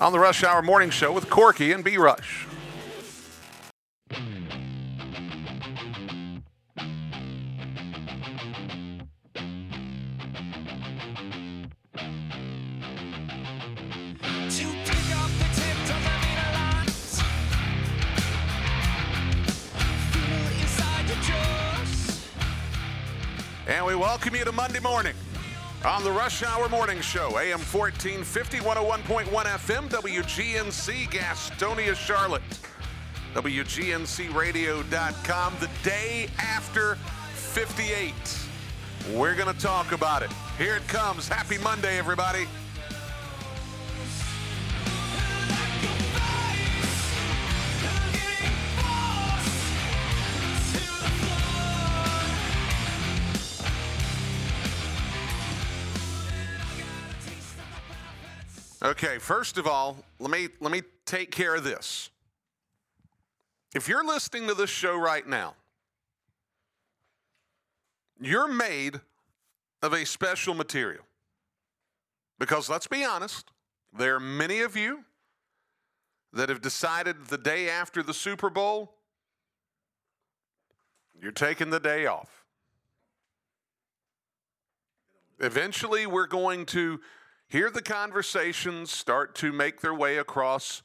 on the Rush Hour Morning Show with Corky and B Rush. To pick up the tip of the lines. Feel inside your jaws. And we welcome you to Monday morning on the Rush Hour Morning Show, AM 1450, 101.1 FM, WGNC, Gastonia, Charlotte, WGNCradio.com. The day after 58. We're going to talk about it. Here it comes. Happy Monday, everybody. Okay, first of all, let me let me take care of this. If you're listening to this show right now, you're made of a special material. Because let's be honest, there are many of you that have decided the day after the Super Bowl, you're taking the day off. Eventually, we're going to hear the conversations start to make their way across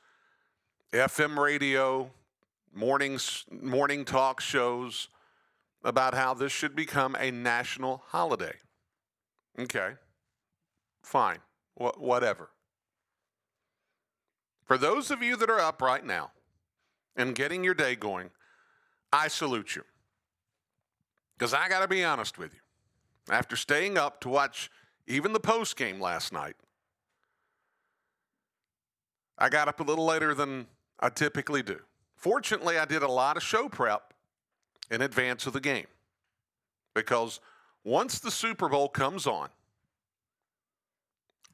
FM radio, mornings, morning talk shows about how this should become a national holiday. Okay, fine, Wh- whatever. For those of you that are up right now and getting your day going, I salute you. Because I got to be honest with you. After staying up to watch even the post game last night, I got up a little later than I typically do. Fortunately, I did a lot of show prep in advance of the game because once the Super Bowl comes on,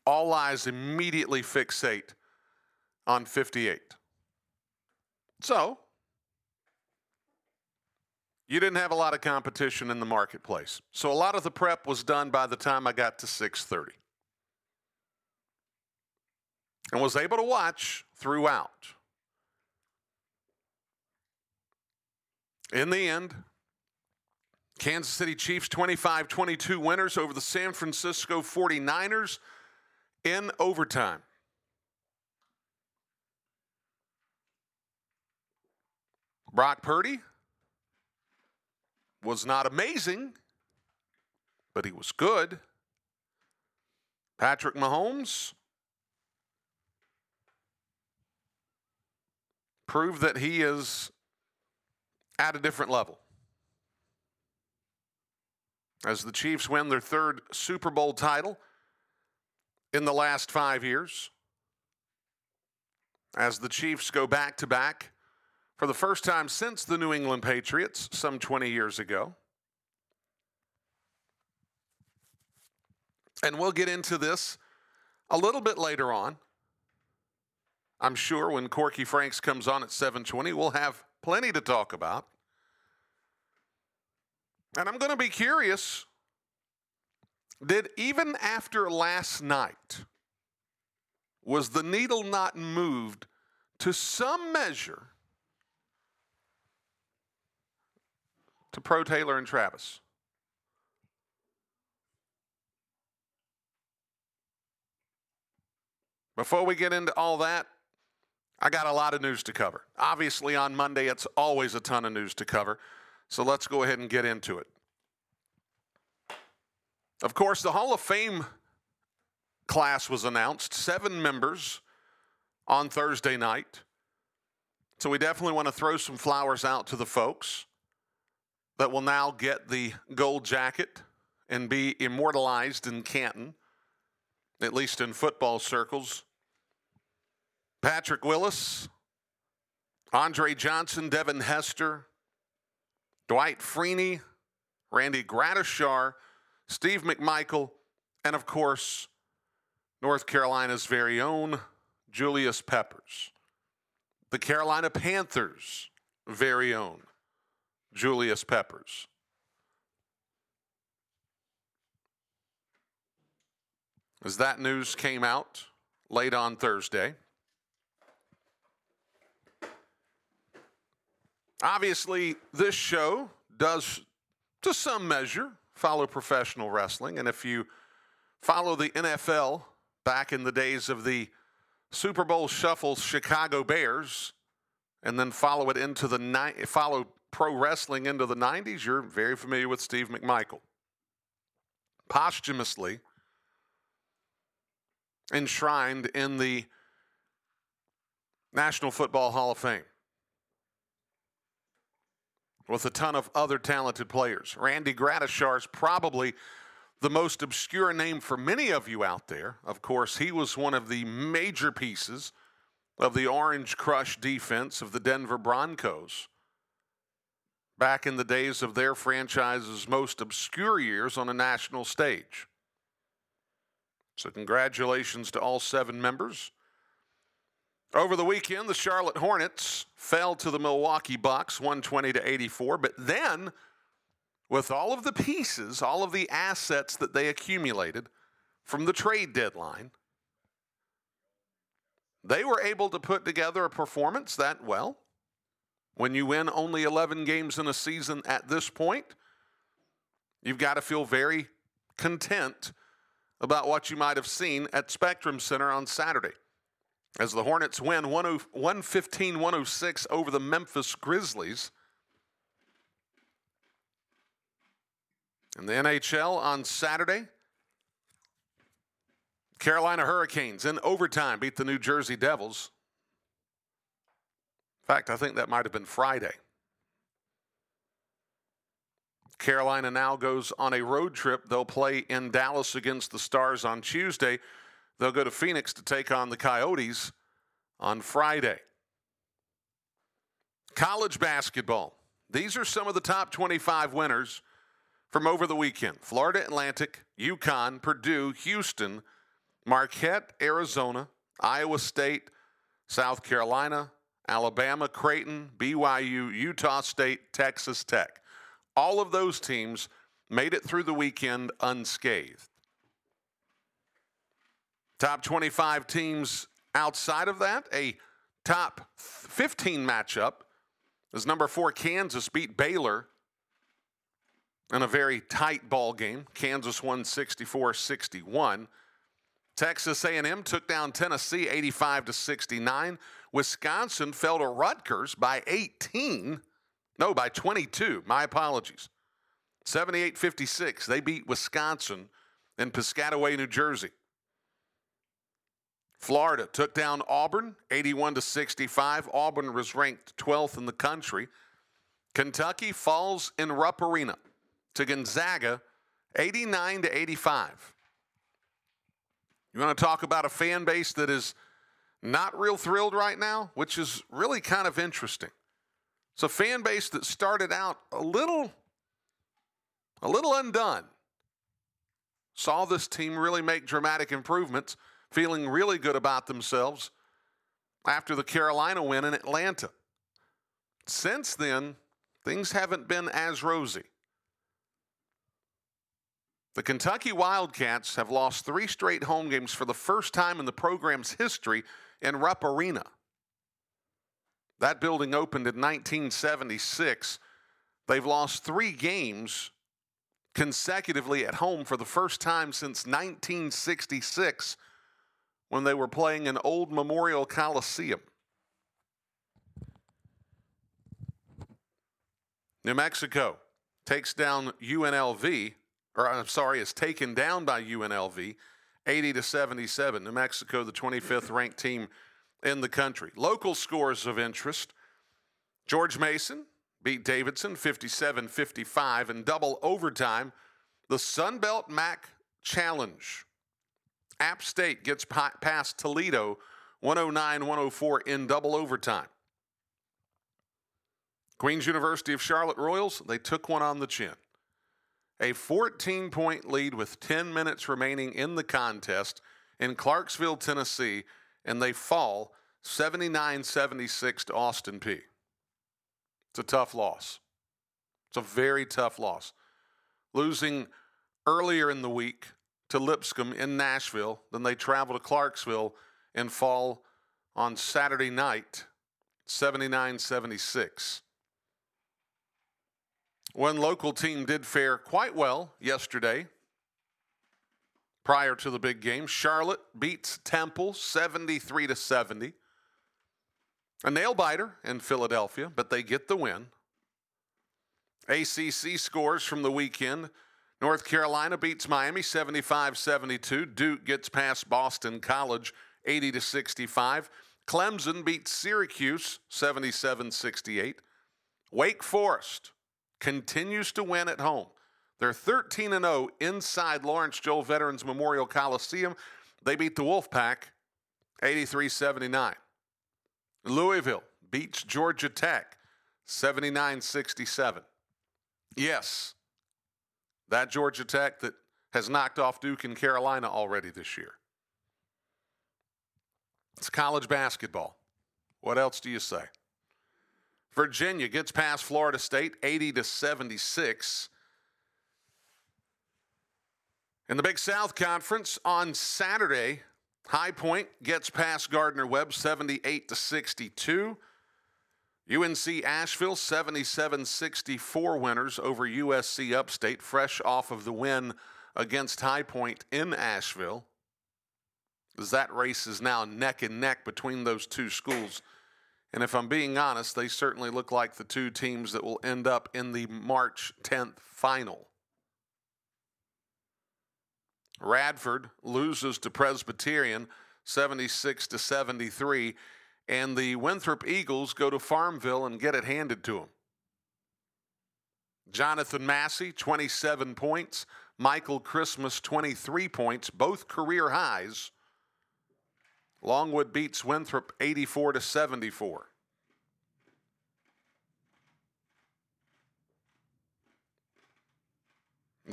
all eyes immediately fixate on 58. So, you didn't have a lot of competition in the marketplace. So a lot of the prep was done by the time I got to 6:30. And was able to watch throughout. In the end, Kansas City Chiefs 25-22 winners over the San Francisco 49ers in overtime. Brock Purdy was not amazing, but he was good. Patrick Mahomes proved that he is at a different level. As the Chiefs win their third Super Bowl title in the last five years, as the Chiefs go back to back for the first time since the New England Patriots some 20 years ago. And we'll get into this a little bit later on. I'm sure when Corky Franks comes on at 7:20, we'll have plenty to talk about. And I'm going to be curious did even after last night was the needle not moved to some measure to Pro Taylor and Travis? Before we get into all that, I got a lot of news to cover. Obviously, on Monday, it's always a ton of news to cover. So let's go ahead and get into it. Of course, the Hall of Fame class was announced, seven members on Thursday night. So we definitely want to throw some flowers out to the folks that will now get the gold jacket and be immortalized in Canton, at least in football circles, Patrick Willis, Andre Johnson, Devin Hester, Dwight Freeney, Randy Gradishar, Steve McMichael, and of course, North Carolina's very own Julius Peppers. The Carolina Panthers' very own Julius Peppers. As that news came out late on Thursday, obviously, this show does, to some measure, follow professional wrestling. And if you follow the NFL back in the days of the Super Bowl shuffle Chicago Bears, and then follow it into the ni- follow pro wrestling into the 90s, you're very familiar with Steve McMichael. Posthumously enshrined in the National Football Hall of Fame with a ton of other talented players. Randy Gradishar is probably the most obscure name for many of you out there. Of course, he was one of the major pieces of the Orange Crush defense of the Denver Broncos back in the days of their franchise's most obscure years on a national stage. So, congratulations to all seven members. Over the weekend, the Charlotte Hornets fell to the Milwaukee Bucks 120 to 84, but then with all of the pieces, all of the assets that they accumulated from the trade deadline, they were able to put together a performance that, well, when you win only 11 games in a season at this point, you've got to feel very content about what you might have seen at Spectrum Center on Saturday. As the Hornets win 115 106 over the Memphis Grizzlies. In the NHL on Saturday, Carolina Hurricanes in overtime beat the New Jersey Devils. Fact, I think that might have been Friday. Carolina now goes on a road trip. They'll play in Dallas against the Stars on Tuesday. They'll go to Phoenix to take on the Coyotes on Friday. College basketball. These are some of the top 25 winners from over the weekend Florida Atlantic, UConn, Purdue, Houston, Marquette, Arizona, Iowa State, South Carolina, Alabama, Creighton, BYU, Utah State, Texas Tech. All of those teams made it through the weekend unscathed. Top 25 teams outside of that, a top 15 matchup is number four Kansas beat Baylor in a very tight ball game. Kansas won 64-61. Texas A&M took down Tennessee 85 to 69. Wisconsin fell to Rutgers by 18. No, by 22. My apologies. 78-56. They beat Wisconsin in Piscataway, New Jersey. Florida took down Auburn 81 to 65. Auburn was ranked 12th in the country. Kentucky falls in Rupp Arena to Gonzaga 89 to 85. You want to talk about a fan base that is not real thrilled right now, which is really kind of interesting. It's a fan base that started out a little a little undone. Saw this team really make dramatic improvements, feeling really good about themselves after the Carolina win in Atlanta. Since then, things haven't been as rosy. The Kentucky Wildcats have lost three straight home games for the first time in the program's history in Rupp Arena. That building opened in 1976. They've lost three games consecutively at home for the first time since 1966 when they were playing in Old Memorial Coliseum. New Mexico takes down UNLV or I'm sorry, is taken down by UNLV 80 to 77. New Mexico, the 25th ranked team in the country. Local scores of interest George Mason beat Davidson 57 55 in double overtime. The Sunbelt MAC Challenge. App State gets past Toledo 109 104 in double overtime. Queens University of Charlotte Royals, they took one on the chin. A 14 point lead with 10 minutes remaining in the contest in Clarksville, Tennessee, and they fall 79 76 to Austin Peay. It's a tough loss. It's a very tough loss. Losing earlier in the week to Lipscomb in Nashville, then they travel to Clarksville and fall on Saturday night 79 76. One local team did fare quite well yesterday prior to the big game. Charlotte beats Temple 73 to 70. A nail biter in Philadelphia, but they get the win. ACC scores from the weekend. North Carolina beats Miami 75 72. Duke gets past Boston College 80 to 65. Clemson beats Syracuse 77 68. Wake Forest continues to win at home. They're 13 0 inside Lawrence Joel Veterans Memorial Coliseum. They beat the Wolfpack 83 79. Louisville beats Georgia Tech 79 67. Yes, that Georgia Tech that has knocked off Duke and Carolina already this year. It's college basketball. What else do you say? Virginia gets past Florida State 80 to 76. In the Big South Conference on Saturday, High Point gets past Gardner Webb 78 to 62. UNC Asheville 77 64 winners over USC Upstate, fresh off of the win against High Point in Asheville. As that race is now neck and neck between those two schools. And if I'm being honest, they certainly look like the two teams that will end up in the March 10th final. Radford loses to Presbyterian 76 to 73, and the Winthrop Eagles go to Farmville and get it handed to them. Jonathan Massey, 27 points. Michael Christmas, 23 points, both career highs. Longwood beats Winthrop 84 to 74.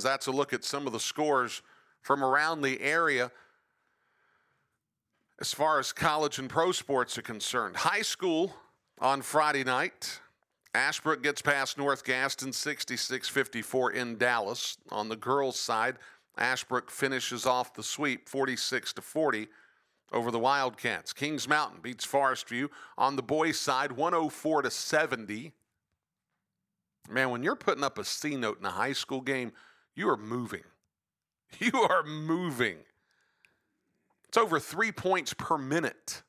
That's a look at some of the scores from around the area as far as college and pro sports are concerned. High school on Friday night. Ashbrook gets past North Gaston 66 54 in Dallas. On the girls' side, Ashbrook finishes off the sweep 46 to 40 over the Wildcats. Kings Mountain beats Forestview on the boys' side 104 to 70. Man, when you're putting up a C note in a high school game, you are moving. You are moving. It's over three points per minute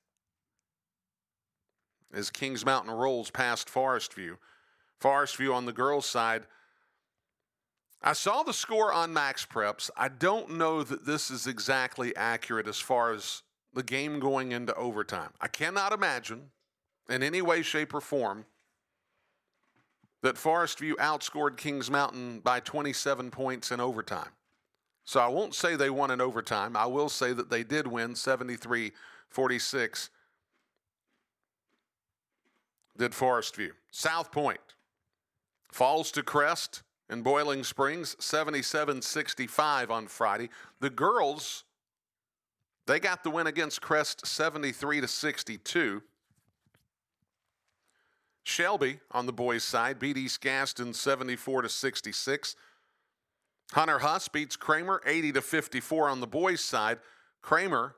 as Kings Mountain rolls past Forestview. Forest View on the girls' side. I saw the score on MaxPreps. I don't know that this is exactly accurate as far as the game going into overtime. I cannot imagine in any way, shape, or form that Forestview outscored Kings Mountain by 27 points in overtime. So I won't say they won in overtime. I will say that they did win 73 46. Did Forestview. South Point falls to Crest in Boiling Springs 77 65 on Friday. The girls, they got the win against Crest 73 to 62. Shelby on the boys' side beat East Gaston 74 to 66. Hunter Huss beats Cramer 80 to 54 on the boys' side. Cramer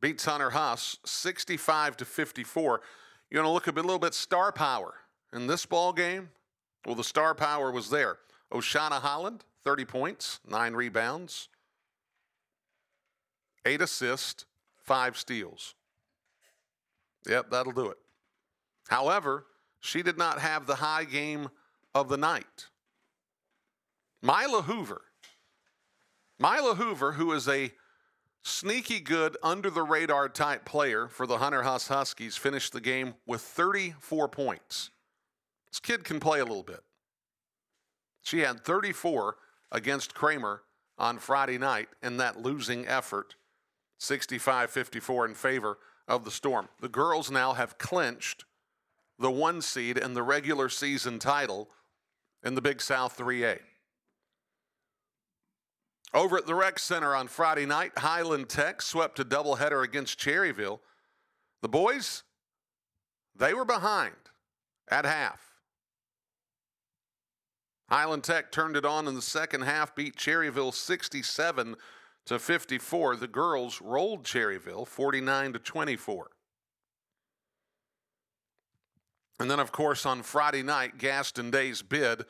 beats Hunter Huss 65 to 54. You want to look a, a little bit star power in this ball game? Well, the star power was there. Oshana Holland, 30 points, nine rebounds, eight assists, five steals. Yep, that'll do it. However, she did not have the high game of the night. Mila Hoover. Mila Hoover, who is a sneaky good, under the radar type player for the Hunter Huss Huskies, finished the game with 34 points. This kid can play a little bit. She had 34 against Cramer on Friday night in that losing effort, 65 54 in favor of the Storm. The girls now have clinched the one seed and the regular season title in the Big South 3A. Over at the Rec Center on Friday night, Highland Tech swept a doubleheader against Cherryville. The boys, they were behind at half. Highland Tech turned it on in the second half, beat Cherryville 67 to 54. The girls rolled Cherryville 49 to 24. And then, of course, on Friday night, Gaston Day's bid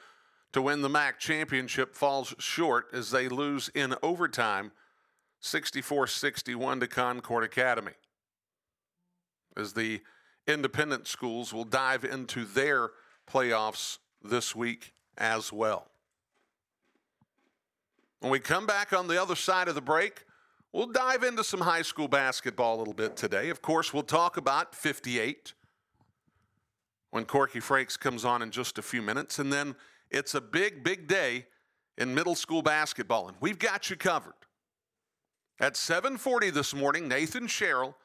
to win the MAC championship falls short as they lose in overtime 64 61 to Concord Academy. As the independent schools will dive into their playoffs this week as well. When we come back on the other side of the break, we'll dive into some high school basketball a little bit today. Of course, we'll talk about 58 when Corky Franks comes on in just a few minutes. And then it's a big, big day in middle school basketball, and we've got you covered. At 7:40 this morning, Nathan Sherrill,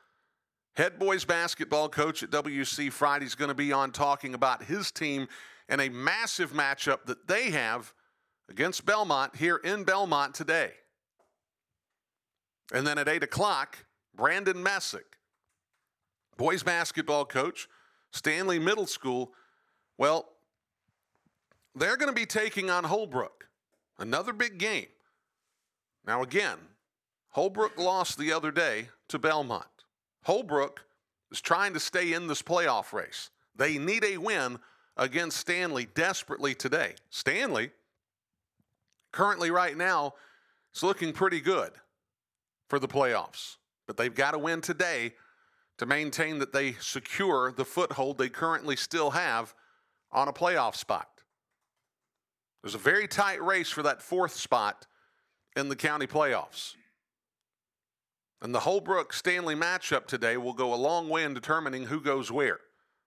head boys basketball coach at WC Friday, is going to be on talking about his team and a massive matchup that they have against Belmont here in Belmont today. And then at 8 o'clock, Brandon Messick, boys basketball coach, Stanley Middle School. Well, they're going to be taking on Holbrook, another big game. Now, again, Holbrook lost the other day to Belmont. Holbrook is trying to stay in this playoff race. They need a win against Stanley desperately today. Stanley, currently right now, it's looking pretty good for the playoffs, but they've got to win today to maintain that they secure the foothold they currently still have on a playoff spot. There's a very tight race for that fourth spot in the county playoffs. And the Holbrook Stanley matchup today will go a long way in determining who goes where.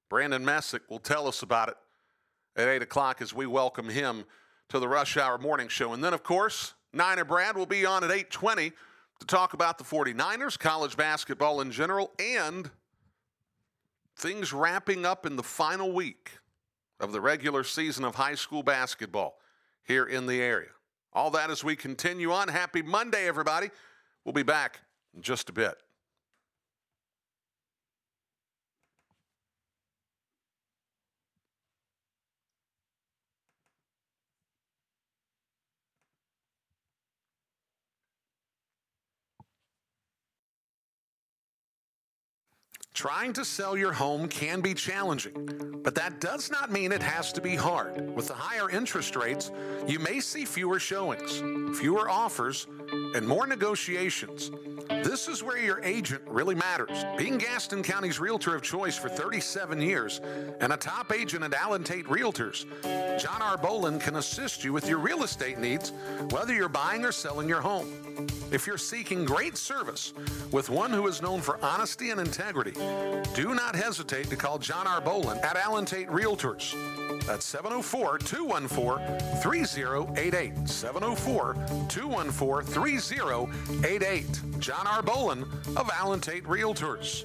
Brandon Messick will tell us about it at 8 o'clock as we welcome him to the Rush Hour Morning Show. And then, of course, Niner Brad will be on at 820 to talk about the 49ers, college basketball in general, and things wrapping up in the final week of the regular season of high school basketball here in the area. All that as we continue on. Happy Monday, everybody. We'll be back in just a bit. Trying to sell your home can be challenging, but that does not mean it has to be hard. With the higher interest rates, you may see fewer showings, fewer offers, and more negotiations. This is where your agent really matters. Being Gaston County's realtor of choice for 37 years and a top agent at Allen Tate Realtors, John R. Bolin can assist you with your real estate needs, whether you're buying or selling your home. If you're seeking great service with one who is known for honesty and integrity, do not hesitate to call John R. Bolin at Allen Tate Realtors. That's 704 214 3088. 704 214 3088. John R. Bolin of Allen Tate Realtors.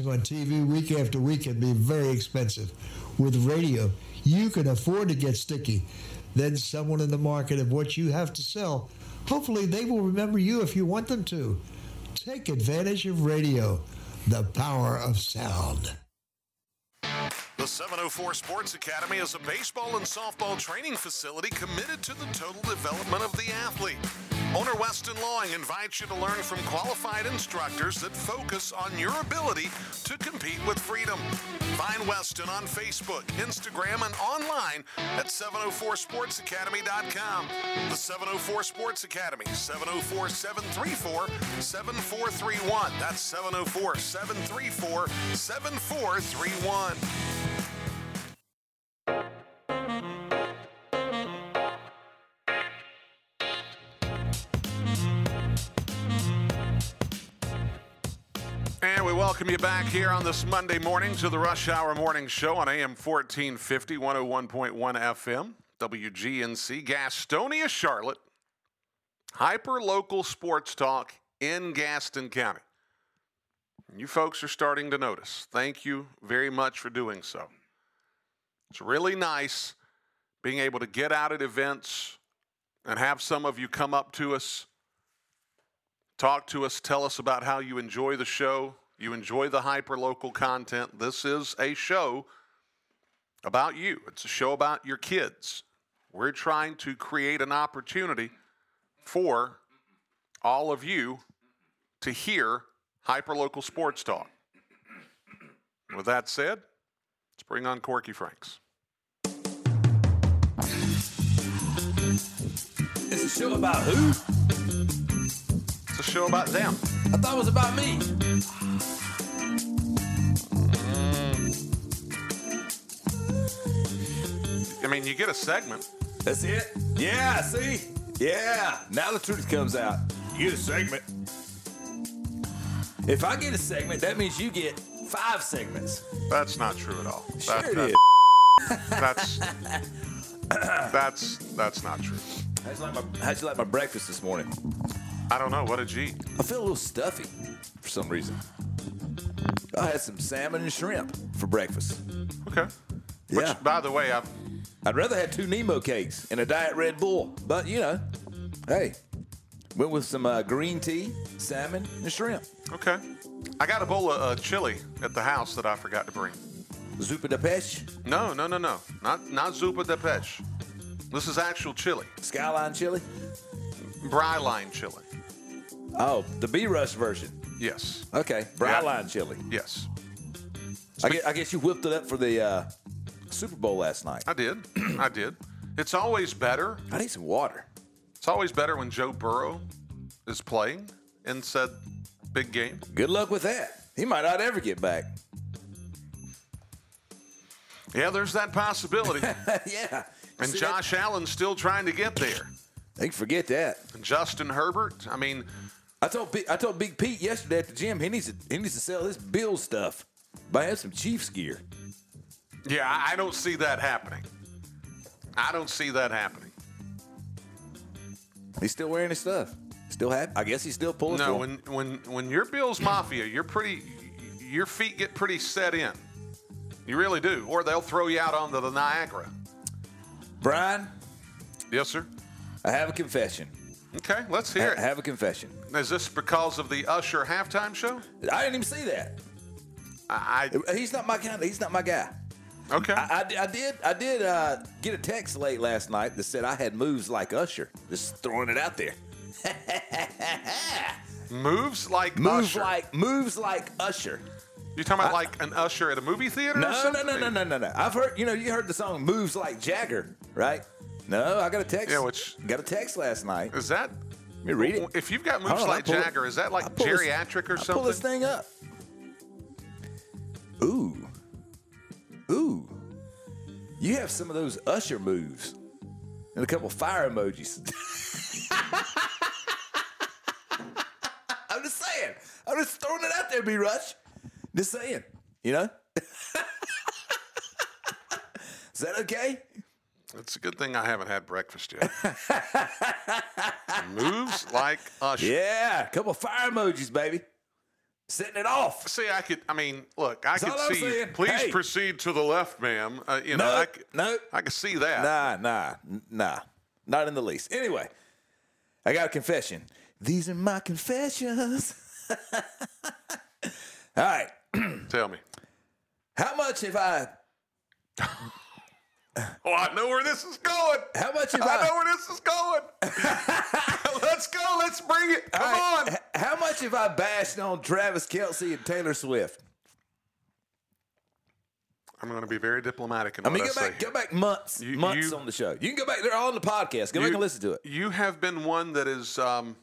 on TV week after week can be very expensive. With radio, you can afford to get sticky. Then someone in the market of what you have to sell, hopefully they will remember you if you want them to. Take advantage of radio, the power of sound. The 704 Sports Academy is a baseball and softball training facility committed to the total development of the athlete. Owner Weston Long invites you to learn from qualified instructors that focus on your ability to compete with freedom. Find Weston on Facebook, Instagram, and online at 704sportsacademy.com. The 704 Sports Academy, 704 734 7431. That's 704 734 7431. Welcome you back here on this Monday morning to the Rush Hour Morning Show on AM 1450, 101.1 FM, WGNC, Gastonia, Charlotte. Hyper local sports talk in Gaston County. You folks are starting to notice. Thank you very much for doing so. It's really nice being able to get out at events and have some of you come up to us talk to us, tell us about how you enjoy the show, you enjoy the hyperlocal content. This is a show about you, it's a show about your kids. We're trying to create an opportunity for all of you to hear hyperlocal sports talk. With that said, let's bring on Corky Franks. It's a show about who? It's a show about them. I thought it was about me. I mean, you get a segment. That's it? Yeah, see? Yeah. Now the truth comes out. You get a segment. If I get a segment, that means you get five segments. That's not true at all. Sure That- it that- is. That's that's that's not true. How'd you, like my, how'd you like my breakfast this morning? I don't know what did you eat. I feel a little stuffy for some reason. I had some salmon and shrimp for breakfast. Okay. Which, Yeah. by the way, I've I'd rather have two Nemo cakes and a Diet Red Bull, but you know, hey, went with some uh, green tea, salmon, and shrimp. okay. I got a bowl of uh, chili at the house that I forgot to bring. Zupa de Peche, No, no, no, no, not not zuppa de pech. This is actual chili, Skyline chili. Bryline chili. Oh, the B Rush version. Yes, Okay, Bryline chili. yes, I guess, I guess you whipped it up for the uh, Super Bowl last night. I did. I did. It's always better. I need some water. It's always better when Joe Burrow is playing in said big game. Good luck with that. He might not ever get back. Yeah, there's that possibility. yeah. And See, Josh Allen's still trying to get there. They can forget that. Justin Herbert, I mean, I told Big, I told Big Pete yesterday at the gym he needs to he needs to sell his Bill stuff. Buy him some Chiefs gear. yeah, I I don't see that happening. I don't see that happening. He's still wearing his stuff. Still happy. I guess he's still pulling. No, when when when you're Bills Mafia, you're pretty. Your feet get pretty set in. You really do, or they'll throw you out onto the Niagara. Brian, Yes, sir. I have a confession. Okay, let's hear it. I hear have a confession. Is this because of the Usher halftime show? I didn't even see that. I, He's not my kind. Of, he's not my guy. Okay. I, I, I did I did uh, get a text late last night that said I had moves like Usher. Just throwing it out there. moves like Moves Usher. like moves like Usher. you talking about like an Usher at a movie theater? No, no, no, no, no, no, no. I've heard you know you heard the song "Moves Like Jagger," right? No, I got a text. Yeah, which got a text last night. Is that? Let me read it. If you've got moves like Jagger, is that like geriatric this, or something? I pull this thing up. Ooh, ooh, you have some of those Usher moves and a couple fire emojis. I'm just saying. I'm just throwing it out there, B. Rush. Just saying. You know. Is that okay? It's a good thing I haven't had breakfast yet. Moves like Usher. Yeah, a couple fire emojis, baby. Setting it off. See, I could. I mean, look, I That's could see. saying. Please Hey. proceed to the left, ma'am. Uh, you know, No, I could, no. I could see that. Nah, nah, nah. Not in the least. Anyway, I got a confession. These are my confessions. All right. Tell me. How much have I Oh, I know where this is going. how much have I I, know where this is going. let's go. Let's bring it. Come right, on. How much have I bashed on Travis Kelce and Taylor Swift? I'm going to be very diplomatic in I mean, I go say. back, go back months, You- months you- on the show. You can go back. They're all on the podcast. Go back and listen to it. You have been one that has um,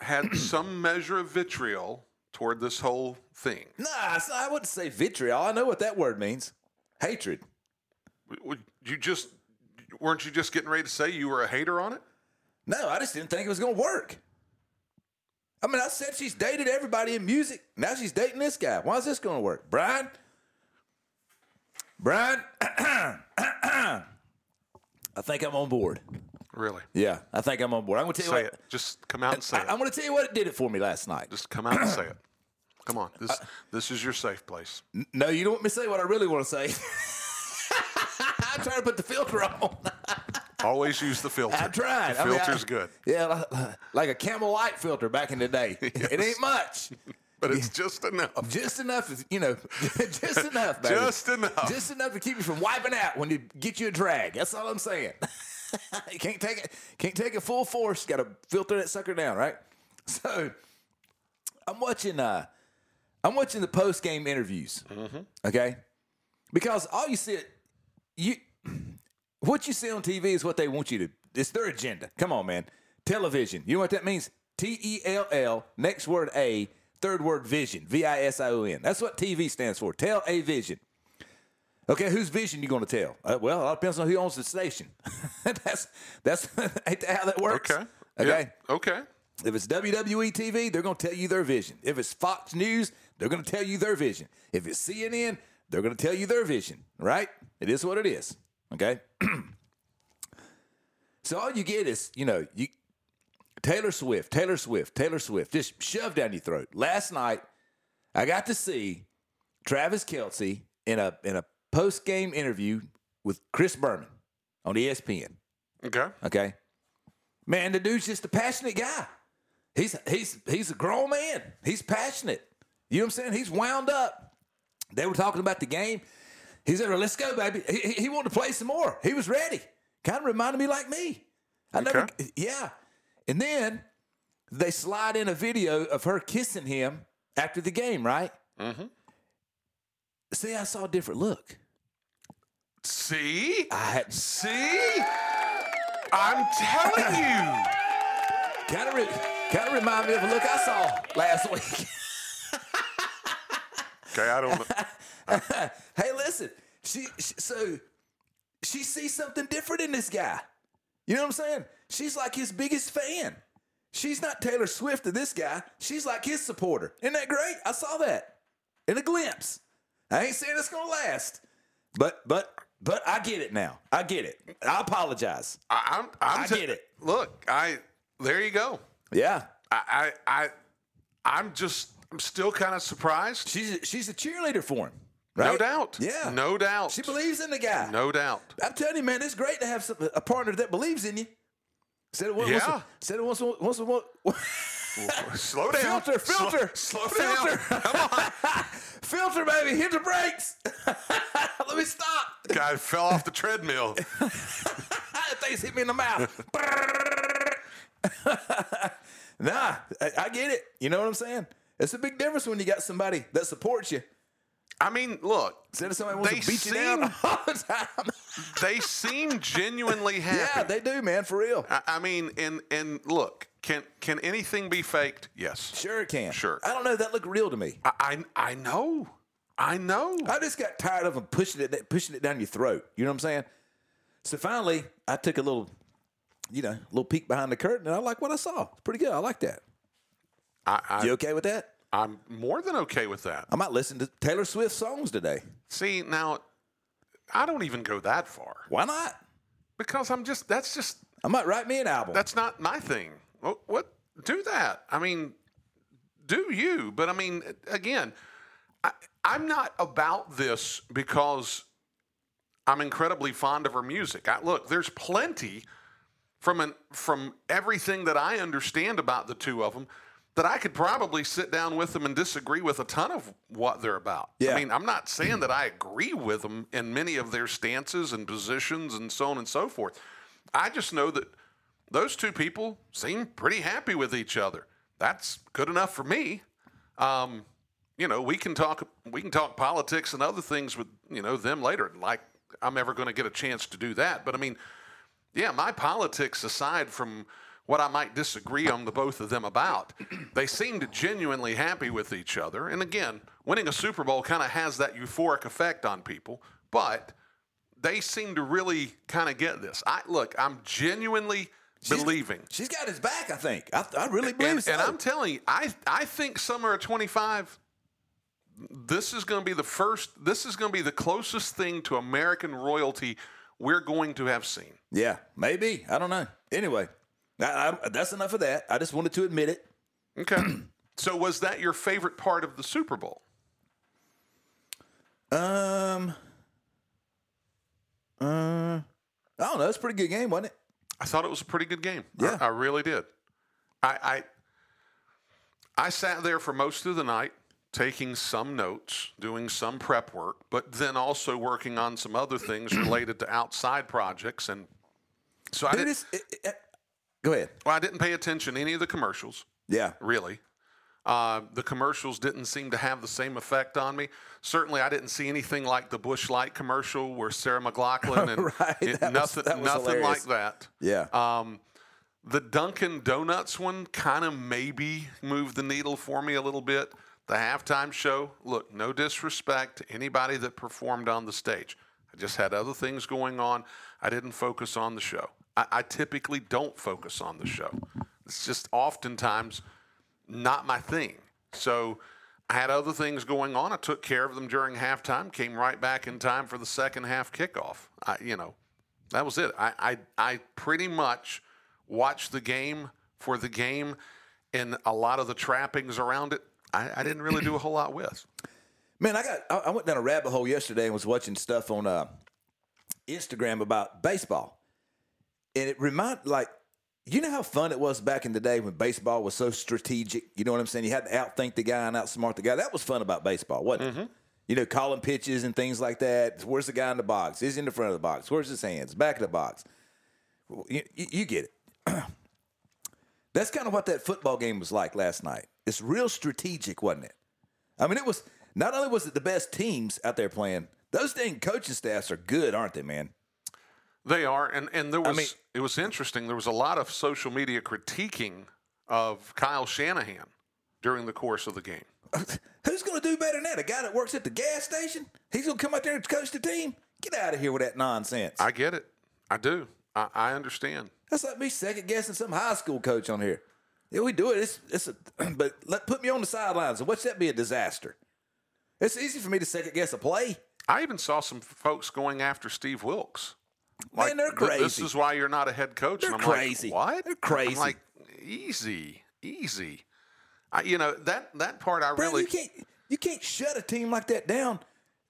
had some measure of vitriol toward this whole thing. Nah, I wouldn't say vitriol. I know what that word means. Hatred. You just weren't you just getting ready to say you were a hater on it? No, I just didn't think it was going to work. I mean, I said she's dated everybody in music. Now she's dating this guy. Why is this going to work? Brian? Brian? I think I'm on board. Really? Yeah, I think I'm on board. I'm going to tell you Say what. it. Just come out and say it. I'm going to tell you what it did it for me last night. Just come out and say it. Come on. This this is your safe place. No, you don't want me to say what I really want to say. I'm trying to put the filter on. Always use the filter. I tried. The I mean, I- filter's good. Yeah, like, a camel light filter back in the day. It ain't much. But it's just enough. Just enough, to- you know, just enough, baby. Just enough. Just enough to keep you from wiping out when you get you a drag. That's all I'm saying. you can't take it, can't take it full force. Got to filter that sucker down, right? So, I'm watching. uh I'm watching the post game interviews. Okay, because all you see, you what you see on TV is what they want you to. It's their agenda. Come on, man. Television. You know what that means? T E L L. Next word A. Third word vision. V I S I O N. That's what TV stands for. Tell a vision. Okay, whose vision you going to tell? Uh, well, it all depends on who owns the station. that's that's ain't that how that works. Okay. Okay. Yeah. Okay. If it's WWE TV, they're going to tell you their vision. If it's Fox News, they're going to tell you their vision. If it's CNN, they're going to tell you their vision, right? It is what it is. Okay? so all you get is, you know, you Taylor Swift, Taylor Swift, Taylor Swift, just shoved down your throat. Last night, I got to see Travis Kelce in a in a post game interview with Chris Berman on ESPN. Okay. Okay. Man, the dude's just a passionate guy. He's he's he's a grown man. He's passionate. You know what I'm saying? He's wound up. They were talking about the game. He said, well, "Let's go, baby." He, he, wanted to play some more. He was ready. Kind of reminded me like me. I never, Okay. yeah. And then they slide in a video of her kissing him after the game, right? Mm-hmm. See, I saw a different look. See? I had See? I'm telling you. kind of re- kind of remind me of a look I saw last week. Okay, I don't know. hey, listen. She, she so she sees something different in this guy. You know what I'm saying? She's like his biggest fan. She's not Taylor Swift to this guy. She's like his supporter. Isn't that great? I saw that in a glimpse. I ain't saying it's gonna last, but but but I get it now. I get it. I apologize. I, I'm, I'm I t- get it. Look, I there you go. Yeah, I, I, I I'm just I'm still kind of surprised. she's a, she's a cheerleader for him. Right? No doubt. Yeah, No doubt. She believes in the guy. No doubt. I'm telling you, man, it's great to have some, a partner that believes in you. Said it once. Yeah. Said it once. Once. once, once Slow down. filter, Slow- filter, Slow, filter. down. Come on. filter, baby. Hit the brakes. Let me stop. Guy fell off the treadmill. Things hit me in the mouth. nah, I, I get it. You know what I'm saying? It's a big difference when you got somebody that supports you I mean, look, instead of somebody wants They to beat you down all the time. they seem genuinely happy. yeah, they do, man, for real. I, I mean, and and look, can can anything be faked? Yes. Sure it can. Sure. I don't know. That looked real to me. I I, I know. I know. I just got tired of them pushing it pushing it down your throat. You know what I'm saying? So finally, I took a little, you know, little peek behind the curtain, and I like what I saw. It's pretty good. I like that. I, I, You okay with that? I'm more than okay with that. I might listen to Taylor Swift songs today. See, now, I don't even go that far Why not? because I'm just, that's just, I might write me an album. that's not my thing. What, what? Do that. I mean, do you? But I mean, again, I, I'm not about this because I'm incredibly fond of her music. I, look, there's plenty from an, from everything that I understand about the two of them that I could probably sit down with them and disagree with a ton of what they're about. Yeah. I mean, I'm not saying that I agree with them in many of their stances and positions and so on and so forth. I just know that those two people seem pretty happy with each other. That's good enough for me. Um, you know, we can talk we can talk politics and other things with you know them later. Like I'm ever going to get a chance to do that. But I mean, yeah, my politics aside from what I might disagree on the both of them about, they seemed genuinely happy with each other. And again, winning a Super Bowl kind of has that euphoric effect on people, but they seem to really kind of get this. I look, I'm genuinely believing. She's got his back, I think. I, I really believe And, so. and I'm telling you, I I think summer of 25 this is going to be the first this is going to be the closest thing to American royalty we're going to have seen. yeah, maybe. I don't know. Anyway, I, I, that's enough of that. I just wanted to admit it. Okay. so was that your favorite part of the Super Bowl? Um, uh, I don't know. It's a pretty good game, wasn't it? I thought it was a pretty good game. Yeah. I, really did. I, I I sat there for most of the night taking some notes, doing some prep work, but then also working on some other things related to outside projects and so I didn't, it's, it, it, go ahead. well, I didn't pay attention to any of the commercials, Yeah. really. Uh, the commercials didn't seem to have the same effect on me. Certainly, I didn't see anything like the Busch Light commercial where Sarah McLachlan and Right, it- was- nothing, that was nothing like that. Yeah. Um, the Dunkin' Donuts one kind of maybe moved the needle for me a little bit. The halftime show, look, no disrespect to anybody that performed on the stage. I just had other things going on. I didn't focus on the show. I, I typically don't focus on the show. It's just oftentimes not my thing. So I had other things going on. I took care of them during halftime, came right back in time for the second half kickoff. I, you know, that was it. I, I, I pretty much watched the game for the game and a lot of the trappings around it. I, I didn't really do a whole lot with. Man, I got I went down a rabbit hole yesterday and was watching stuff on uh, Instagram about baseball, and it remind like you know how fun it was back in the day when baseball was so strategic. You know what I'm saying? You had to outthink the guy and outsmart the guy. That was fun about baseball, wasn't it? Mm-hmm. You know, calling pitches and things like that. Where's the guy in the box? Is he in the front of the box? Where's his hands? Back of the box. You, you, you get it. That's kind of what that football game was like last night. It's real strategic, wasn't it? I mean, it was not only was it the best teams out there playing, those dang coaching staffs are good, aren't they, man? They are, and and there was mean- it was interesting. There was a lot of social media critiquing of Kyle Shanahan during the course of the game. Who's going to do better than that? A guy that works at the gas station? He's going to come out there and coach the team? Get out of here with that nonsense. I get it. I do. I, I understand. That's like me second guessing some high school coach on here. Yeah, we do it. It's it's a, but let put me on the sidelines and watch that be a disaster. It's easy for me to second guess a play. I even saw some folks going after Steve Wilks. Man, they're "Th- This is why you're not a head coach. They're and I'm crazy. Like, what? They're crazy. I'm like, easy, easy. I, you know that that part I Bro, really. you can't you can't shut a team like that down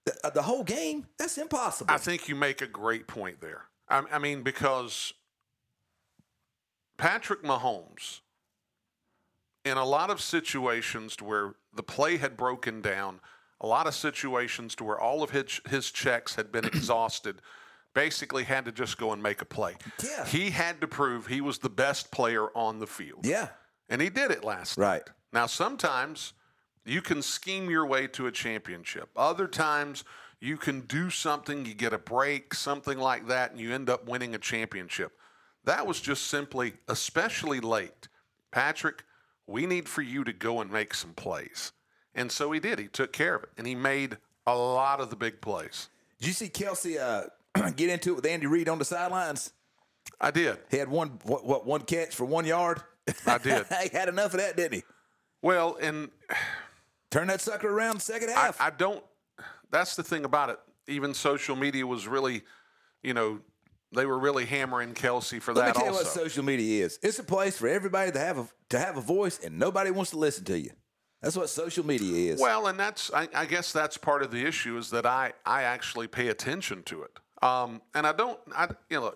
the, uh, the whole game. That's impossible. I think you make a great point there. I, I mean, because Patrick Mahomes, in a lot of situations to where the play had broken down, a lot of situations to where all of his, his checks had been exhausted, basically had to just go and make a play. Yeah. He had to prove he was the best player on the field. yeah. And he did it last Right. night. Now, sometimes you can scheme your way to a championship. Other times you can do something, you get a break, something like that, and you end up winning a championship. That was just simply, especially late. Patrick, we need for you to go and make some plays. And so he did. He took care of it, and he made a lot of the big plays. Did you see Kelce uh, get into it with Andy Reid on the sidelines? I did. He had one what, what one catch for one yard. I did. he had enough of that, didn't he? Well, and Turn that sucker around second half. I don't. That's the thing about it. Even social media was really, you know, they were really hammering Kelce for Let me that tell you what social media is. It's a place for everybody to have a to have a voice, and nobody wants to listen to you. That's what social media is. Well, and that's I, I guess that's part of the issue is that I I actually pay attention to it. Um, and I don't I you know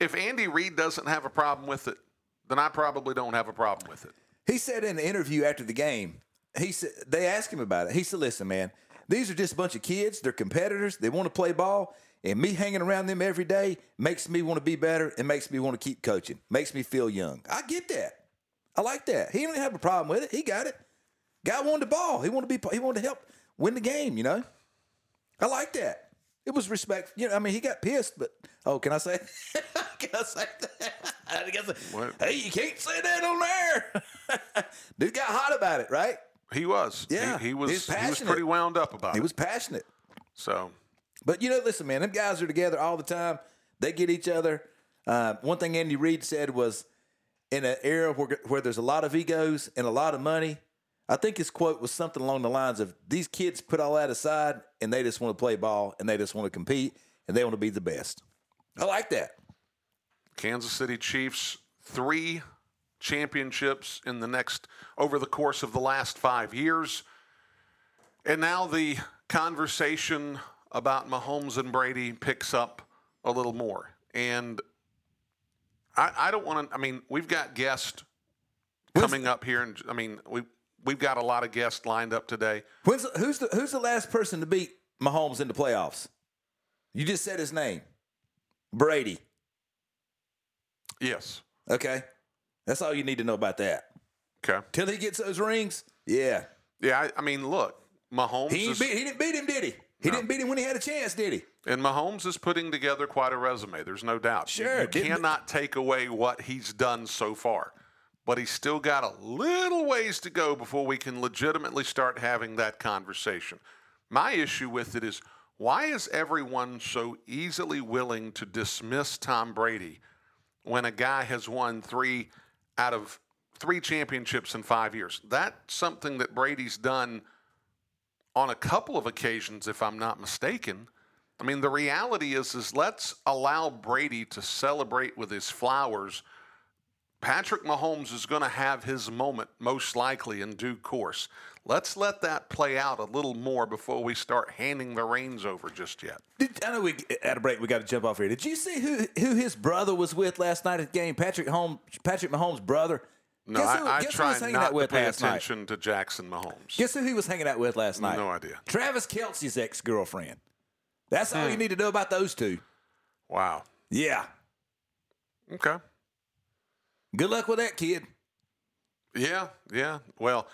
if Andy Reid doesn't have a problem with it, then I probably don't have a problem with it. He said in an interview after the game, he said they asked him about it. He said, "Listen, man, these are just a bunch of kids. They're competitors. They want to play ball, and me hanging around them every day makes me want to be better It makes me want to keep coaching. Makes me feel young. I get that. I like that. He didn't have a problem with it. He got it. Guy wanted the ball. He wanted to be. He wanted to help win the game. You know, I like that. It was respect. You know, I mean, he got pissed, but oh, can I say? can I say that? I guess, What? hey, you can't say that on there. Dude got hot about it, right? He was. Yeah, He, he was. he was passionate. pretty wound up about He it. He was passionate. so But you know, listen, man, them guys are together all the time. They get each other. Uh, one thing Andy Reid said was, in an era where, where there's a lot of egos and a lot of money, I think his quote was something along the lines of, "These kids put all that aside and they just want to play ball and they just want to compete and they want to be the best." I like that. Kansas City Chiefs three championships in the next over the course of the last five years. And now the conversation about Mahomes and Brady picks up a little more. And I, I don't want to. I mean, we've got guests coming up here, and I mean, we we've got a lot of guests lined up today. When's, who's the Who's the last person to beat Mahomes in the playoffs? You just said his name, Brady. Yes. Okay, that's all you need to know about that. Okay. Till he gets those rings, yeah. Yeah. I, I mean, look, Mahomes He, is, beat, he didn't beat him, did he? He didn't beat him when he had a chance, did he? And Mahomes is putting together quite a resume. There's no doubt. Sure, You, didn't- cannot take away what he's done so far. But he's still got a little ways to go before we can legitimately start having that conversation. My issue with it is why is everyone so easily willing to dismiss Tom Brady when a guy has won three out of three championships in five years? That's something that Brady's done on a couple of occasions, if I'm not mistaken. I mean, the reality is, is let's allow Brady to celebrate with his flowers. Patrick Mahomes is going to have his moment, most likely in due course. Let's let that play out a little more before we start handing the reins over just yet. Did, I know we at a break. We got to jump off here. Did you see who who his brother was with last night at the game? Patrick Holmes, Patrick Mahomes' brother. No, guess who, I, I guess who he try not out to with pay last night? attention to Jackson Mahomes. Guess who he was hanging out with last night? No idea. Hmm. Travis Kelce's ex girlfriend. That's all you need to know about those two. Wow. Yeah. Okay. Good luck with that, kid. Yeah, yeah. Well,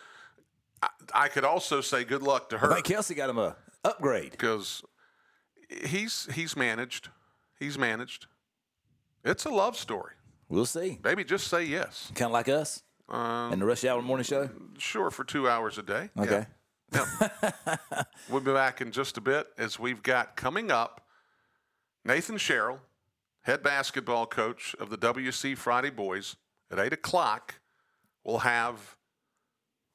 I, I could also say good luck to I her. think Kelce got him a upgrade. because he's he's managed. He's managed. It's a love story. We'll see. Baby, just say yes. Kind of like us Um, in the Rush Hour Morning Show. Sure, for two hours a day. Okay. We'll be back in just a bit as we've got coming up Nathan Sherrill, head basketball coach of the WC Friday Boys. At eight o'clock, we'll have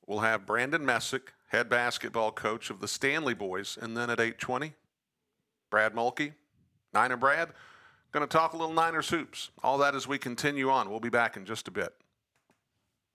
we'll have Brandon Messick, head basketball coach of the Stanley Boys, and then at eight twenty, Brad Mulkey, Niner Brad, going to talk a little Niners hoops. All that as we continue on. We'll be back in just a bit.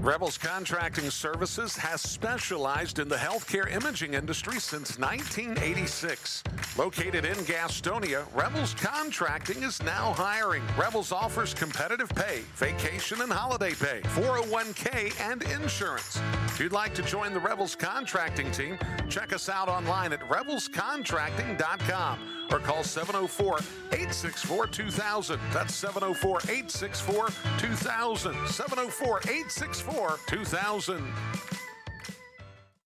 Rebels Contracting Services has specialized in the healthcare imaging industry since 1986. Located in Gastonia, Rebels Contracting is now hiring. Rebels offers competitive pay, vacation and holiday pay, 401k, and insurance. If you'd like to join the Rebels Contracting team, check us out online at rebelscontracting.com or call 704 864 2000. That's 704 864 2000. 704 864 2000.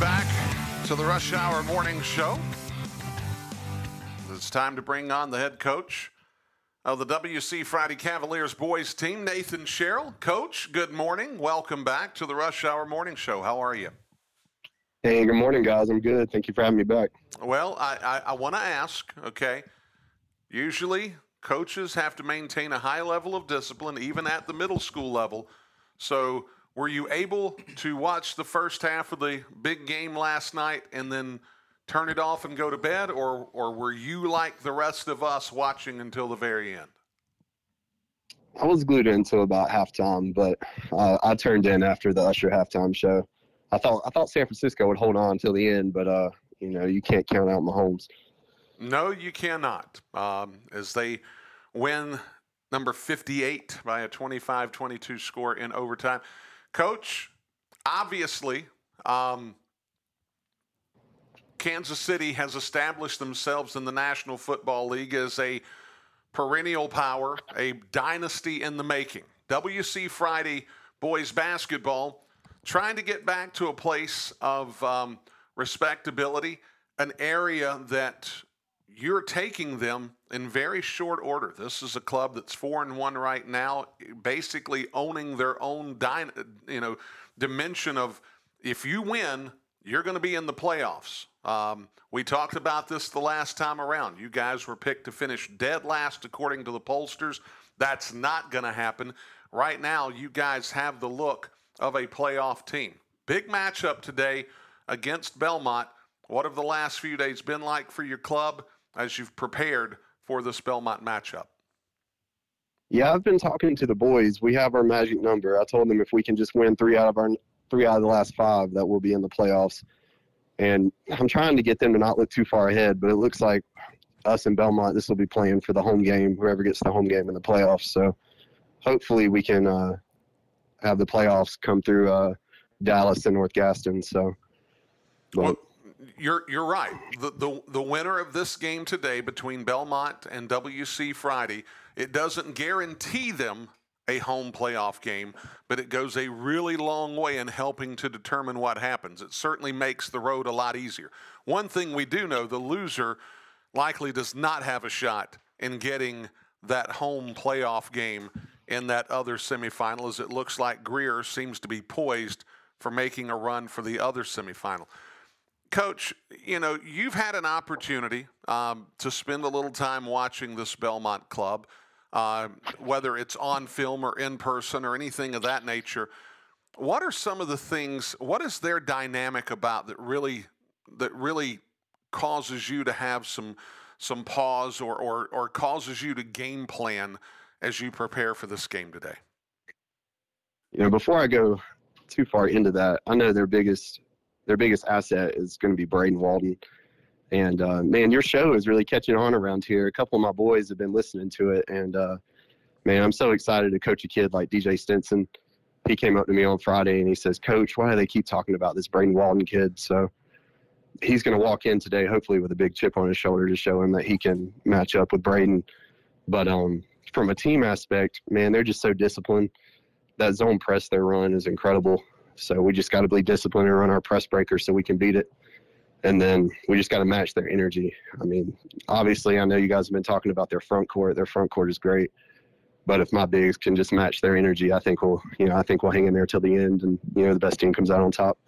Back to the Rush Hour Morning Show. It's time to bring on the head coach of the WC Friday Cavaliers boys team, Nathan Sherrill. Coach, good morning. Welcome back to the Rush Hour Morning Show. How are you? Hey, good morning, guys. I'm good. Thank you for having me back. Well, I, I, I want to ask, okay, usually coaches have to maintain a high level of discipline, even at the middle school level. So, were you able to watch the first half of the big game last night and then turn it off and go to bed, or, or were you like the rest of us watching until the very end? I was glued in until about halftime, but uh, I turned in after the Usher halftime show. I thought I thought San Francisco would hold on until the end, but uh, you know you can't count out Mahomes. No, you cannot. Um, as they win number 58 by a 25 22 score in overtime. Coach, obviously, um, Kansas City has established themselves in the National Football League as a perennial power, a dynasty in the making. WC Friday boys basketball trying to get back to a place of um, respectability, an area that you're taking them in very short order. This is a club that's four and one right now, basically owning their own dy- you know dimension of if you win, you're going to be in the playoffs. Um, we talked about this the last time around. You guys were picked to finish dead last according to the pollsters. That's not going to happen. Right now, you guys have the look of a playoff team. Big matchup today against Belmont. What have the last few days been like for your club as you've prepared for this Belmont matchup? Yeah, I've been talking to the boys. We have our magic number. I told them if we can just win three out of our three out of the last five, that we'll be in the playoffs. And I'm trying to get them to not look too far ahead, but it looks like us and Belmont, this will be playing for the home game, whoever gets the home game in the playoffs. So hopefully we can uh, have the playoffs come through uh, Dallas and North Gaston. So, but Well, you're you're right. The, the the winner of this game today between Belmont and WC Friday, it doesn't guarantee them a home playoff game, but it goes a really long way in helping to determine what happens. It certainly makes the road a lot easier. One thing we do know, the loser likely does not have a shot in getting that home playoff game in that other semifinal as it looks like Grier seems to be poised for making a run for the other semifinal Coach, you know, you've had an opportunity um, to spend a little time watching this Belmont club, uh, whether it's on film or in person or anything of that nature. What are some of the things? What is their dynamic about that really that really causes you to have some some pause or or, or causes you to game plan as you prepare for this game today? You know, before I go too far into that, I know their biggest their biggest asset is going to be Braden Walden. And uh, man, your show is really catching on around here. A couple of my boys have been listening to it, and uh, man, I'm so excited to coach a kid like DJ Stinson. He came up to me on Friday and he says, "Coach, why do they keep talking about this Braden Walden kid?" So he's going to walk in today, hopefully with a big chip on his shoulder to show him that he can match up with Braden. But um, from a team aspect, man, they're just so disciplined. That zone press they run is incredible. So we just got to be disciplined and run our press breaker so we can beat it. And then we just got to match their energy. I mean, obviously, I know you guys have been talking about their front court. Their front court is great. But if my bigs can just match their energy, I think we'll, you know, I think we'll hang in there till the end, and you know, the best team comes out on top.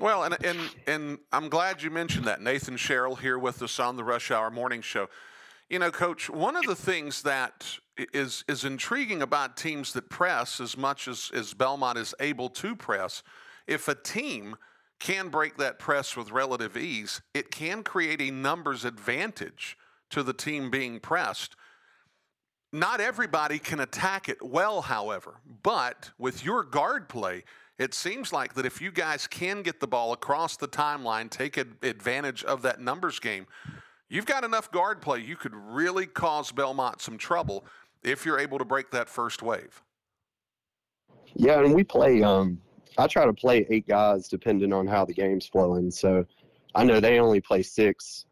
Well, and and and I'm glad you mentioned that. Nathan Sherrill here with us on the Rush Hour Morning Show. You know, Coach, one of the things that is is intriguing about teams that press as much as, as Belmont is able to press, if a team can break that press with relative ease, it can create a numbers advantage to the team being pressed. Not everybody can attack it well, however, but with your guard play, it seems like that if you guys can get the ball across the timeline, take ad- advantage of that numbers game, you've got enough guard play. You could really cause Belmont some trouble if you're able to break that first wave. Yeah, and we play. Um, I try to play eight guys depending on how the game's flowing. So I know they only play six,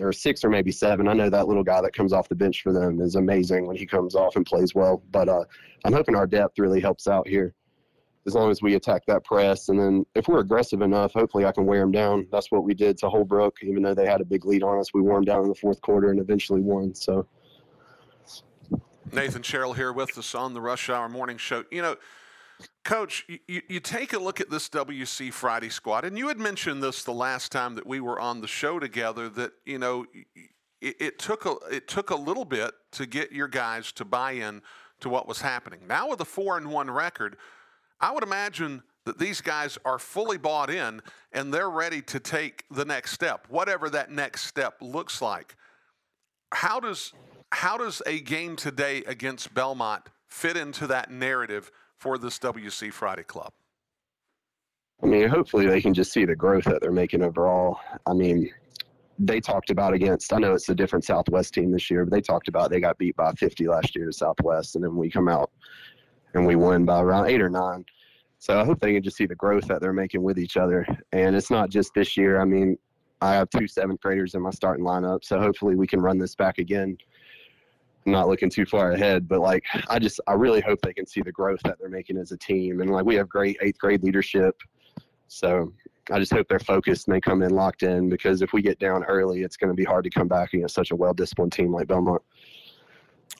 or six or maybe seven. I know that little guy that comes off the bench for them is amazing when he comes off and plays well. But uh, I'm hoping our depth really helps out here. As long as we attack that press, and then if we're aggressive enough, hopefully I can wear them down. That's what we did to Holbrook. Even though they had a big lead on us, we wore them down in the fourth quarter and eventually won. So Nathan Sherrill here with us on the Rush Hour Morning Show. You know, Coach, you, you take a look at this WC Friday squad, and you had mentioned this the last time that we were on the show together. That you know, it, it took a it took a little bit to get your guys to buy in to what was happening. Now with a four and one record, I would imagine that these guys are fully bought in and they're ready to take the next step, whatever that next step looks like. How does how does a game today against Belmont fit into that narrative for this WC Friday club? I mean, hopefully they can just see the growth that they're making overall. I mean, they talked about against, I know it's a different Southwest team this year, but they talked about they got beat by 50 last year to Southwest, and then we come out and we win by around eight or nine. So I hope they can just see the growth that they're making with each other. And it's not just this year. I mean, I have two seventh graders in my starting lineup, so hopefully we can run this back again. I'm not looking too far ahead, but like I just I really hope they can see the growth that they're making as a team. And like we have great eighth grade leadership. So I just hope they're focused and they come in locked in because if we get down early, it's going to be hard to come back against such a well disciplined team like Belmont.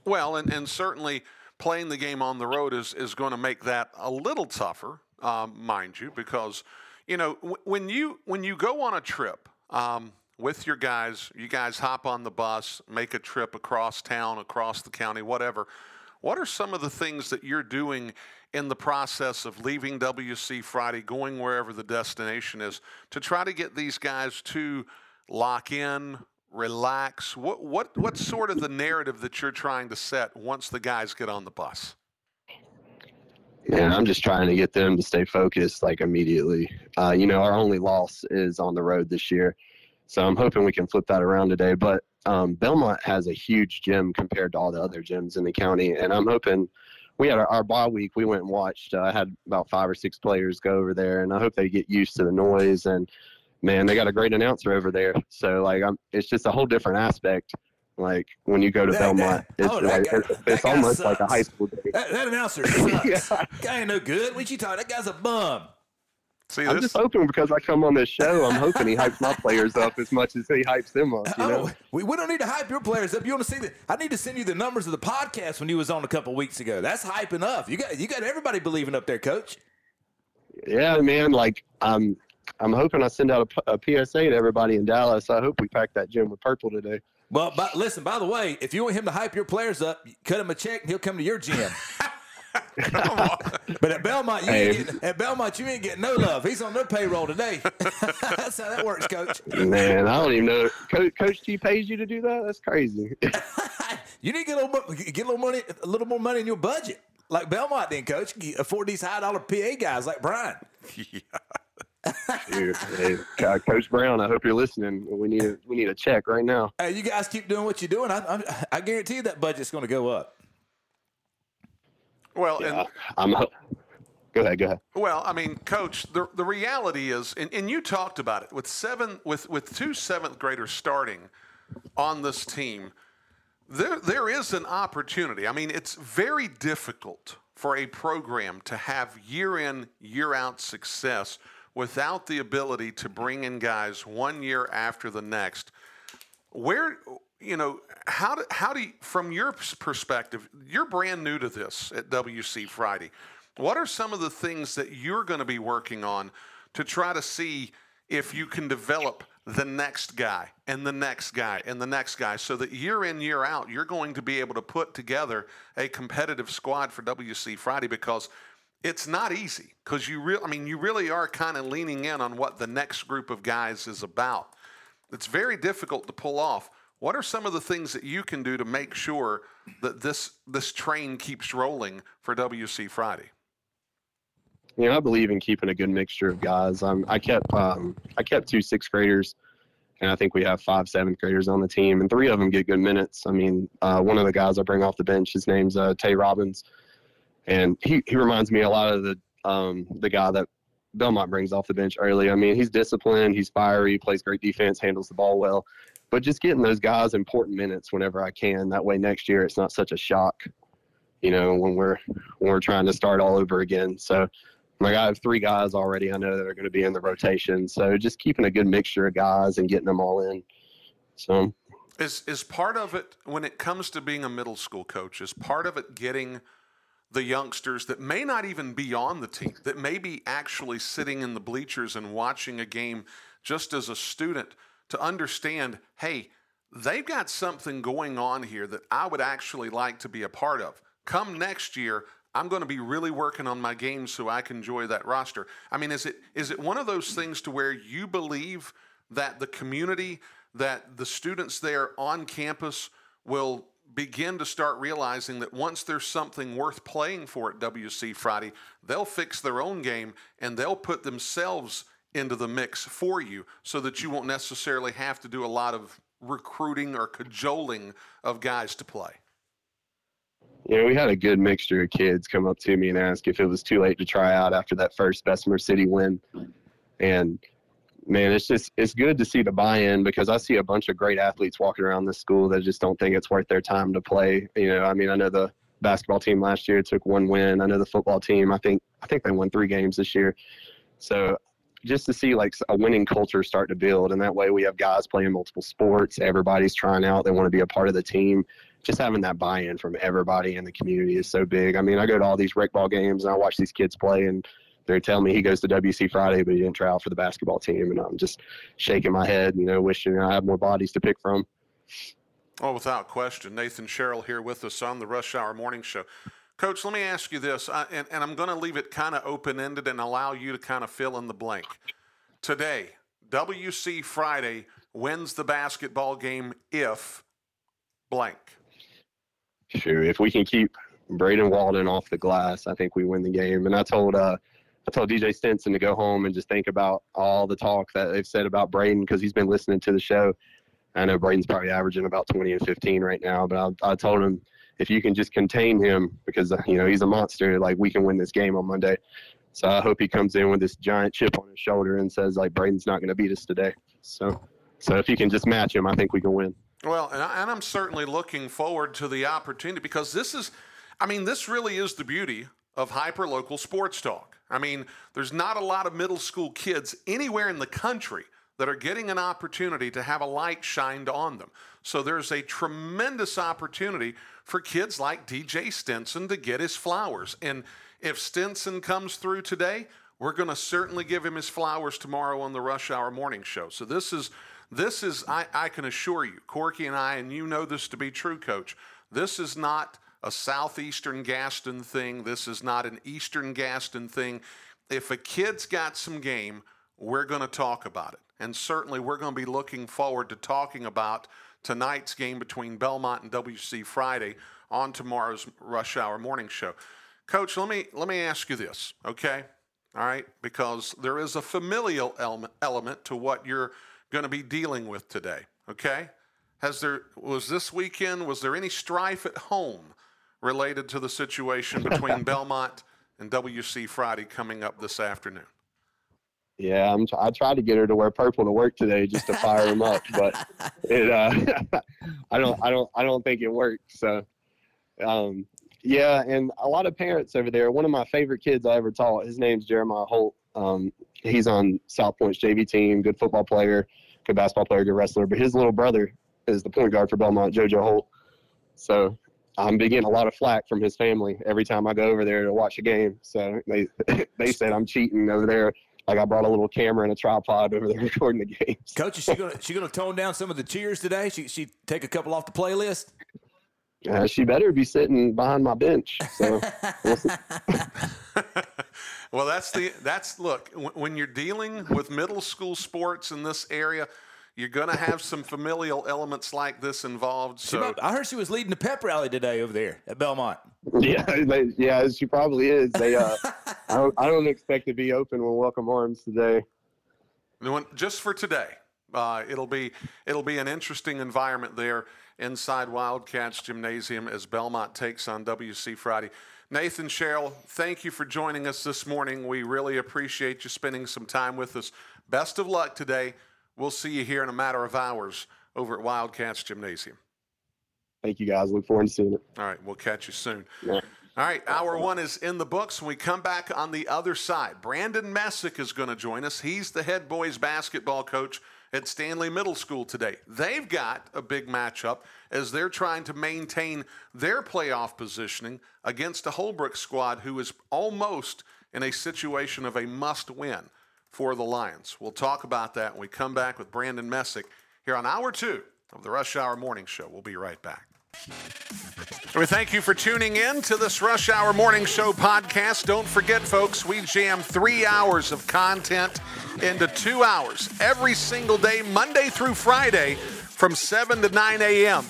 Well, and, and certainly playing the game on the road is, is going to make that a little tougher, um, mind you, because you know w- when you when you go on a trip um, with your guys, you guys hop on the bus, make a trip across town, across the county, whatever. What are some of the things that you're doing in the process of leaving WC Friday, going wherever the destination is, to try to get these guys to lock in, relax? What what what's sort of the narrative that you're trying to set once the guys get on the bus? And I'm just trying to get them to stay focused like immediately. Uh, you know, our only loss is on the road this year. So I'm hoping we can flip that around today. But um, Belmont has a huge gym compared to all the other gyms in the county. And I'm hoping we had our, our bye week. We went and watched. uh, I had about five or six players go over there. And I hope they get used to the noise. And man, they got a great announcer over there. So, like, I'm, it's just a whole different aspect. Like when you go to That- Belmont, that- it's, oh, like, guy- it's, it's guy almost like a high school day. That, that announcer sucks. Yeah. Guy ain't no good. What you talking? That guy's a bum. See I'm this? just hoping because I come on this show, I'm hoping he hypes my players up as much as he hypes them up. You know? Oh, we, we don't need to hype your players up. You want to see the? I need to send you the numbers of the podcast when you was on a couple weeks ago. That's hype enough. You got you got everybody believing up there, coach. Yeah, man. Like, um, I'm hoping I send out a PSA to everybody in Dallas. I hope we pack that gym with purple today. Well, but listen, by the way, if you want him to hype your players up, cut him a check and he'll come to your gym. Come on. But at Belmont, you ain't getting, at Belmont, you ain't getting no love. He's on their payroll today. That's how that works, Coach. Man, I don't even know. Coach, Coach T pays you to do that? That's crazy. You need to get a little, get a little money, a little more money in your budget, like Belmont did, Coach. Afford these high dollar PA guys like Brian. Dude, hey, Coach Brown, I hope you're listening. We need a, we need a check right now. Hey, you guys keep doing what you're doing. I, I, I guarantee you that budget's going to go up. Well, and I'm. ho- Go ahead. Go ahead. Well, I mean, Coach, the the reality is, and, and you talked about it with seven with with two seventh graders starting on this team. There there is an opportunity. I mean, it's very difficult for a program to have year in year out success without the ability to bring in guys one year after the next. Where you know how do, how do you, from your perspective, you're brand new to this at WC Friday. What are some of the things that you're going to be working on to try to see if you can develop the next guy and the next guy and the next guy so that year in, year out, you're going to be able to put together a competitive squad for WC Friday because it's not easy because you really, I mean, you really are kind of leaning in on what the next group of guys is about. It's very difficult to pull off. What are some of the things that you can do to make sure that this this train keeps rolling for WC Friday? You know, I believe in keeping a good mixture of guys. Um, I kept um, I kept two sixth graders, and I think we have five seventh graders on the team, and three of them get good minutes. I mean, uh, one of the guys I bring off the bench, his name's uh, Tay Robbins, and he, he reminds me a lot of the um, the guy that Belmont brings off the bench early. I mean, he's disciplined, he's fiery, plays great defense, handles the ball well, but just getting those guys important minutes whenever I can. That way, next year it's not such a shock, you know, when we're when we're trying to start all over again. So. Like I have three guys already. I know that are going to be in the rotation. So just keeping a good mixture of guys and getting them all in. So Is is part of it when it comes to being a middle school coach? Is part of it getting the youngsters that may not even be on the team, that may be actually sitting in the bleachers and watching a game just as a student, to understand, hey, they've got something going on here that I would actually like to be a part of. Come next year, I'm going to be really working on my game so I can enjoy that roster. I mean, is it is it one of those things to where you believe that the community, that the students there on campus will begin to start realizing that once there's something worth playing for at WC Friday, they'll fix their own game and they'll put themselves into the mix for you so that you won't necessarily have to do a lot of recruiting or cajoling of guys to play. you know, we had a good mixture of kids come up to me and ask if it was too late to try out after that first Bessemer City win. And man, it's just it's good to see the buy-in because I see a bunch of great athletes walking around this school that just don't think it's worth their time to play. You know, I mean, I know the basketball team last year took one win. I know the football team. I think I think they won three games this year. So just to see like a winning culture start to build, and that way we have guys playing multiple sports. Everybody's trying out. They want to be a part of the team. Just having that buy-in from everybody in the community is so big. I mean, I go to all these rec ball games and I watch these kids play, and they're telling me he goes to WC Friday, but he didn't try out for the basketball team, and I'm just shaking my head, you know, wishing I had more bodies to pick from. Oh, without question. Nathan Sherrill here with us on the Rush Hour Morning Show. Coach, let me ask you this, I, and, and I'm going to leave it kind of open ended and allow you to kind of fill in the blank. Today, WC Friday wins the basketball game if blank. Sure, if we can keep Braden Walden off the glass, I think we win the game. And I told uh, I told DJ Stinson to go home and just think about all the talk that they've said about Braden because he's been listening to the show. I know Braden's probably averaging about 20 and 15 right now, but I, I told him if you can just contain him because you know he's a monster, like we can win this game on Monday. So I hope he comes in with this giant chip on his shoulder and says like Braden's not going to beat us today. So so if you can just match him, I think we can win. Well, and, I, and I'm certainly looking forward to the opportunity because this is, I mean, this really is the beauty of hyperlocal sports talk. I mean, there's not a lot of middle school kids anywhere in the country that are getting an opportunity to have a light shined on them. So there's a tremendous opportunity for kids like DJ Stinson to get his flowers. And if Stinson comes through today, we're going to certainly give him his flowers tomorrow on the Rush Hour Morning Show. So this is this is I, I can assure you, Corky and I, and you know this to be true, Coach. This is not a southeastern Gaston thing. This is not an eastern Gaston thing. If a kid's got some game, we're going to talk about it, and certainly we're going to be looking forward to talking about tonight's game between Belmont and WC Friday on tomorrow's Rush Hour Morning Show. Coach, let me let me ask you this, okay? All right, because there is a familial element, element to what you're going to be dealing with today, okay? Has there was this weekend was there any strife at home related to the situation between Belmont and WC Friday coming up this afternoon? Yeah, I'm. I tried to get her to wear purple to work today just to fire him up, but it. Uh, I don't. I don't. I don't think it worked. So, um, yeah, and a lot of parents over there. One of my favorite kids I ever taught. His name's Jeremiah Holt. Um, he's on South Point's JV team. Good football player, good basketball player, good wrestler. But his little brother is the point guard for Belmont, JoJo Holt. So I'm getting a lot of flack from his family every time I go over there to watch a game. So they they said I'm cheating over there. Like I brought a little camera and a tripod over there recording the games. Coach, is she gonna she gonna tone down some of the cheers today? She she take a couple off the playlist. Uh, she better be sitting behind my bench. So well, that's the that's look when, when you're dealing with middle school sports in this area, you're going to have some familial elements like this involved. So might- I heard she was leading the pep rally today over there at Belmont. yeah, they, yeah, she probably is. They, uh, I don't, I don't expect to be open with welcome arms today. Just for today, uh, it'll be it'll be an interesting environment there inside Wildcats Gymnasium as Belmont takes on WC Friday. Nathan Sherrill, thank you for joining us this morning. We really appreciate you spending some time with us. Best of luck today. We'll see you here in a matter of hours over at Wildcats Gymnasium. Thank you guys. Look forward to seeing it. All right, we'll catch you soon. Yeah. All right, hour one is in the books. When we come back on the other side, Brandon Messick is going to join us. He's the head boys basketball coach at Stanley Middle School today. They've got a big matchup as they're trying to maintain their playoff positioning against a Holbrook squad who is almost in a situation of a must win for the Lions. We'll talk about that when we come back with Brandon Messick here on hour two of the Rush Hour Morning Show. We'll be right back. We thank you for tuning in to this Rush Hour Morning Show podcast. Don't forget, folks, we jam three hours of content into two hours every single day, Monday through Friday, from 7 to 9 a.m.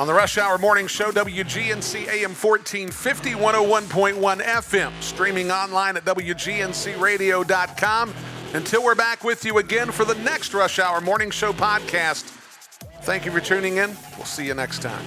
On the Rush Hour Morning Show, WGNC AM 1450, 101.1 FM, streaming online at WGNCradio.com. Until we're back with you again for the next Rush Hour Morning Show podcast. Thank you for tuning in. We'll see you next time.